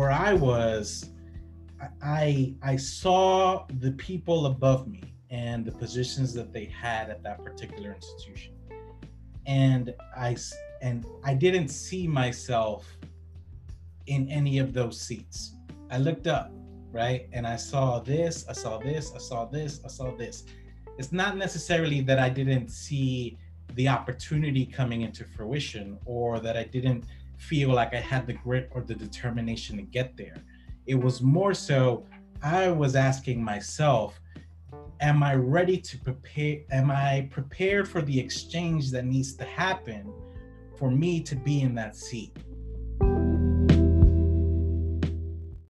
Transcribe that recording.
I was, I I saw the people above me and the positions that they had at that particular institution, and I and I didn't see myself in any of those seats. I looked up, right, and I saw this, I saw this, I saw this, I saw this. It's not necessarily that I didn't see the opportunity coming into fruition or that I didn't feel like I had the grit or the determination to get there. It was more so I was asking myself, am I ready to prepare? Am I prepared for the exchange that needs to happen for me to be in that seat?